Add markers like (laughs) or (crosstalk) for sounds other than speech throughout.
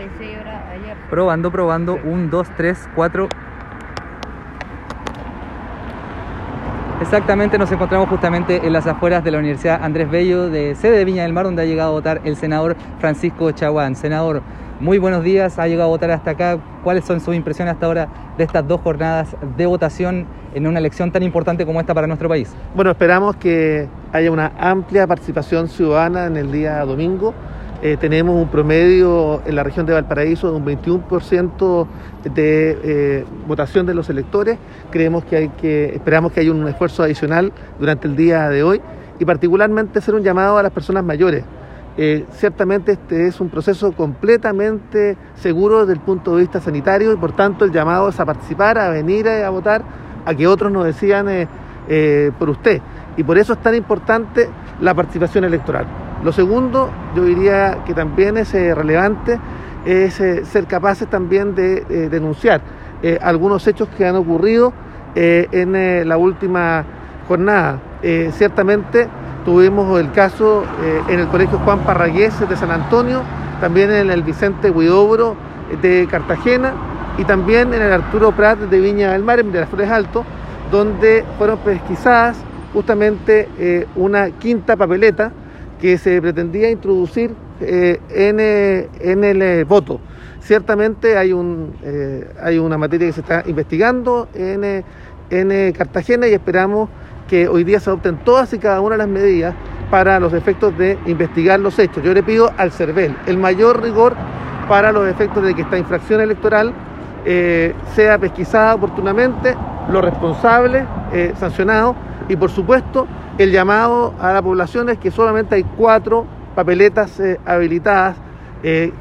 16 horas ayer. Probando, probando. 1, 2, 3, 4. Exactamente, nos encontramos justamente en las afueras de la Universidad Andrés Bello de sede de Viña del Mar, donde ha llegado a votar el senador Francisco Chaguán. Senador, muy buenos días, ha llegado a votar hasta acá. ¿Cuáles son sus impresiones hasta ahora de estas dos jornadas de votación en una elección tan importante como esta para nuestro país? Bueno, esperamos que haya una amplia participación ciudadana en el día domingo. Eh, tenemos un promedio en la región de Valparaíso de un 21% de eh, votación de los electores. Creemos que hay que, esperamos que haya un esfuerzo adicional durante el día de hoy y particularmente hacer un llamado a las personas mayores. Eh, ciertamente este es un proceso completamente seguro desde el punto de vista sanitario y por tanto el llamado es a participar, a venir a votar, a que otros nos decían por usted. Y por eso es tan importante la participación electoral. Lo segundo, yo diría que también es eh, relevante, es eh, ser capaces también de eh, denunciar algunos hechos que han ocurrido en la última jornada. ciertamente tuvimos el caso en el Colegio Juan Parragués de San Antonio, también en el Vicente Huidobro de Cartagena y también en el Arturo Prat de Viña del Mar, en las Flores Alto, donde fueron pesquisadas justamente una quinta papeleta que se pretendía introducir eh, eh, en, el eh, voto. Ciertamente hay, un, hay una materia que se está investigando en, en Cartagena y esperamos que hoy día se adopten todas y cada una de las medidas para los efectos de investigar los hechos. Yo le pido al CERVEL el mayor rigor para los efectos de que esta infracción electoral sea pesquisada oportunamente, los responsables sancionados y por supuesto el llamado a la población es que solamente hay cuatro papeletas eh, habilitadas eh,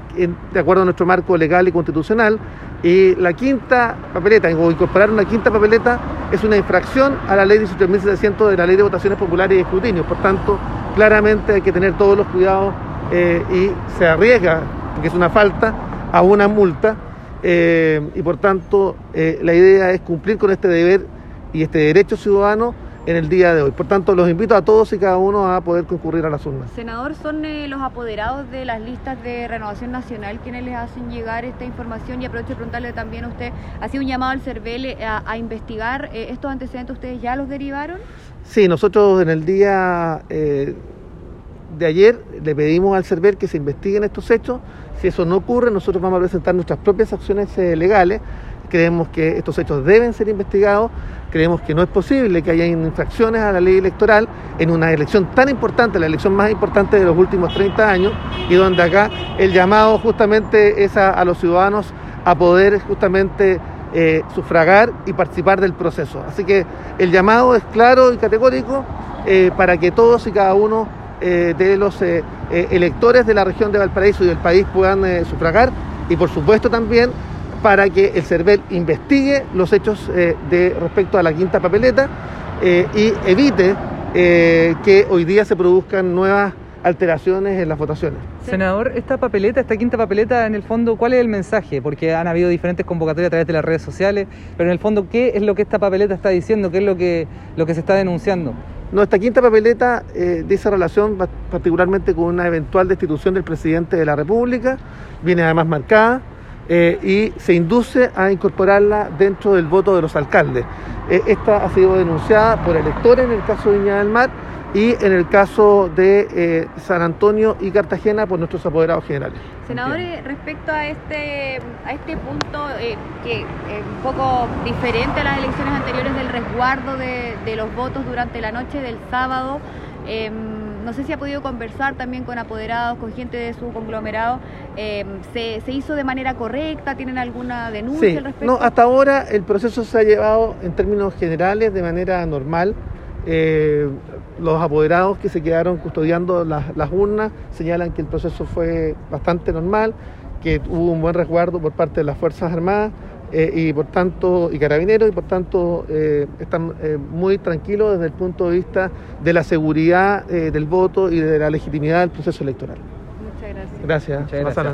de acuerdo a nuestro marco legal y constitucional. Y la quinta papeleta, o incorporar una quinta papeleta, es una infracción a la ley 18.700 de la ley de votaciones populares y escrutinios. Por tanto, claramente hay que tener todos los cuidados eh, y se arriesga, porque es una falta, a una multa. y por tanto, la idea es cumplir con este deber y este derecho ciudadano en el día de hoy. Por tanto, los invito a todos y cada uno a poder concurrir a las urnas. Senador, ¿son eh, los apoderados de las listas de Renovación Nacional quienes les hacen llegar esta información? Y aprovecho de preguntarle también a usted, ¿ha sido un llamado al CERVEL eh, a, investigar eh, estos antecedentes? ¿Ustedes ya los derivaron? Sí, nosotros en el día de ayer le pedimos al CERVEL que se investiguen estos hechos. Si eso no ocurre, nosotros vamos a presentar nuestras propias acciones legales. Creemos que estos hechos deben ser investigados Creemos que no es posible que haya infracciones a la ley electoral en una elección tan importante, la elección más importante de los últimos 30 años, y donde acá el llamado justamente es a, los ciudadanos a poder justamente eh, sufragar y participar del proceso. Así que el llamado es claro y categórico eh, para que todos y cada uno eh, de los electores de la región de Valparaíso y del país puedan sufragar y por supuesto también para que el CERVEL investigue los hechos eh, de respecto a la quinta papeleta eh, y evite eh, que hoy día se produzcan nuevas alteraciones en las votaciones. Senador, esta papeleta, esta quinta papeleta, en el fondo, ¿cuál es el mensaje? Porque han habido diferentes convocatorias a través de las redes sociales, pero en el fondo, ¿qué es lo que esta papeleta está diciendo? ¿Qué es lo que, lo que se está denunciando? No, esta quinta papeleta dice relación particularmente con una eventual destitución del presidente de la República, viene además marcada eh, y se induce a incorporarla dentro del voto de los alcaldes. Eh, esta ha sido denunciada por electores en el caso de Viña del Mar y en el caso de eh, San Antonio y Cartagena por nuestros apoderados generales. Senadores, respecto a este, a este punto que es un poco diferente a las elecciones anteriores del resguardo de, de los votos durante la noche del sábado, em, no sé si ha podido conversar también con apoderados, con gente de su conglomerado. Eh, ¿se, hizo de manera correcta? ¿Tienen alguna denuncia al respecto? No, hasta ahora el proceso se ha llevado en términos generales de manera normal. Eh, los apoderados que se quedaron custodiando las, las urnas señalan que el proceso fue bastante normal, que hubo un buen resguardo por parte de las Fuerzas Armadas. Eh, y por tanto, y carabineros, y por tanto eh, están eh, muy tranquilos desde el punto de vista de la seguridad del voto y de la legitimidad del proceso electoral. Gracias. Gracias. Muchas gracias.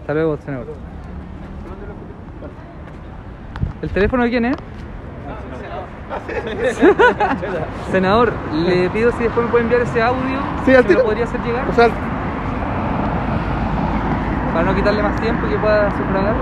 Hasta luego, senador. ¿El teléfono de quién es? (laughs) senador, le pido si después me puede enviar ese audio. Sí, al ¿Se lo podría hacer llegar? O sea, para no quitarle más tiempo y que pueda sufragar.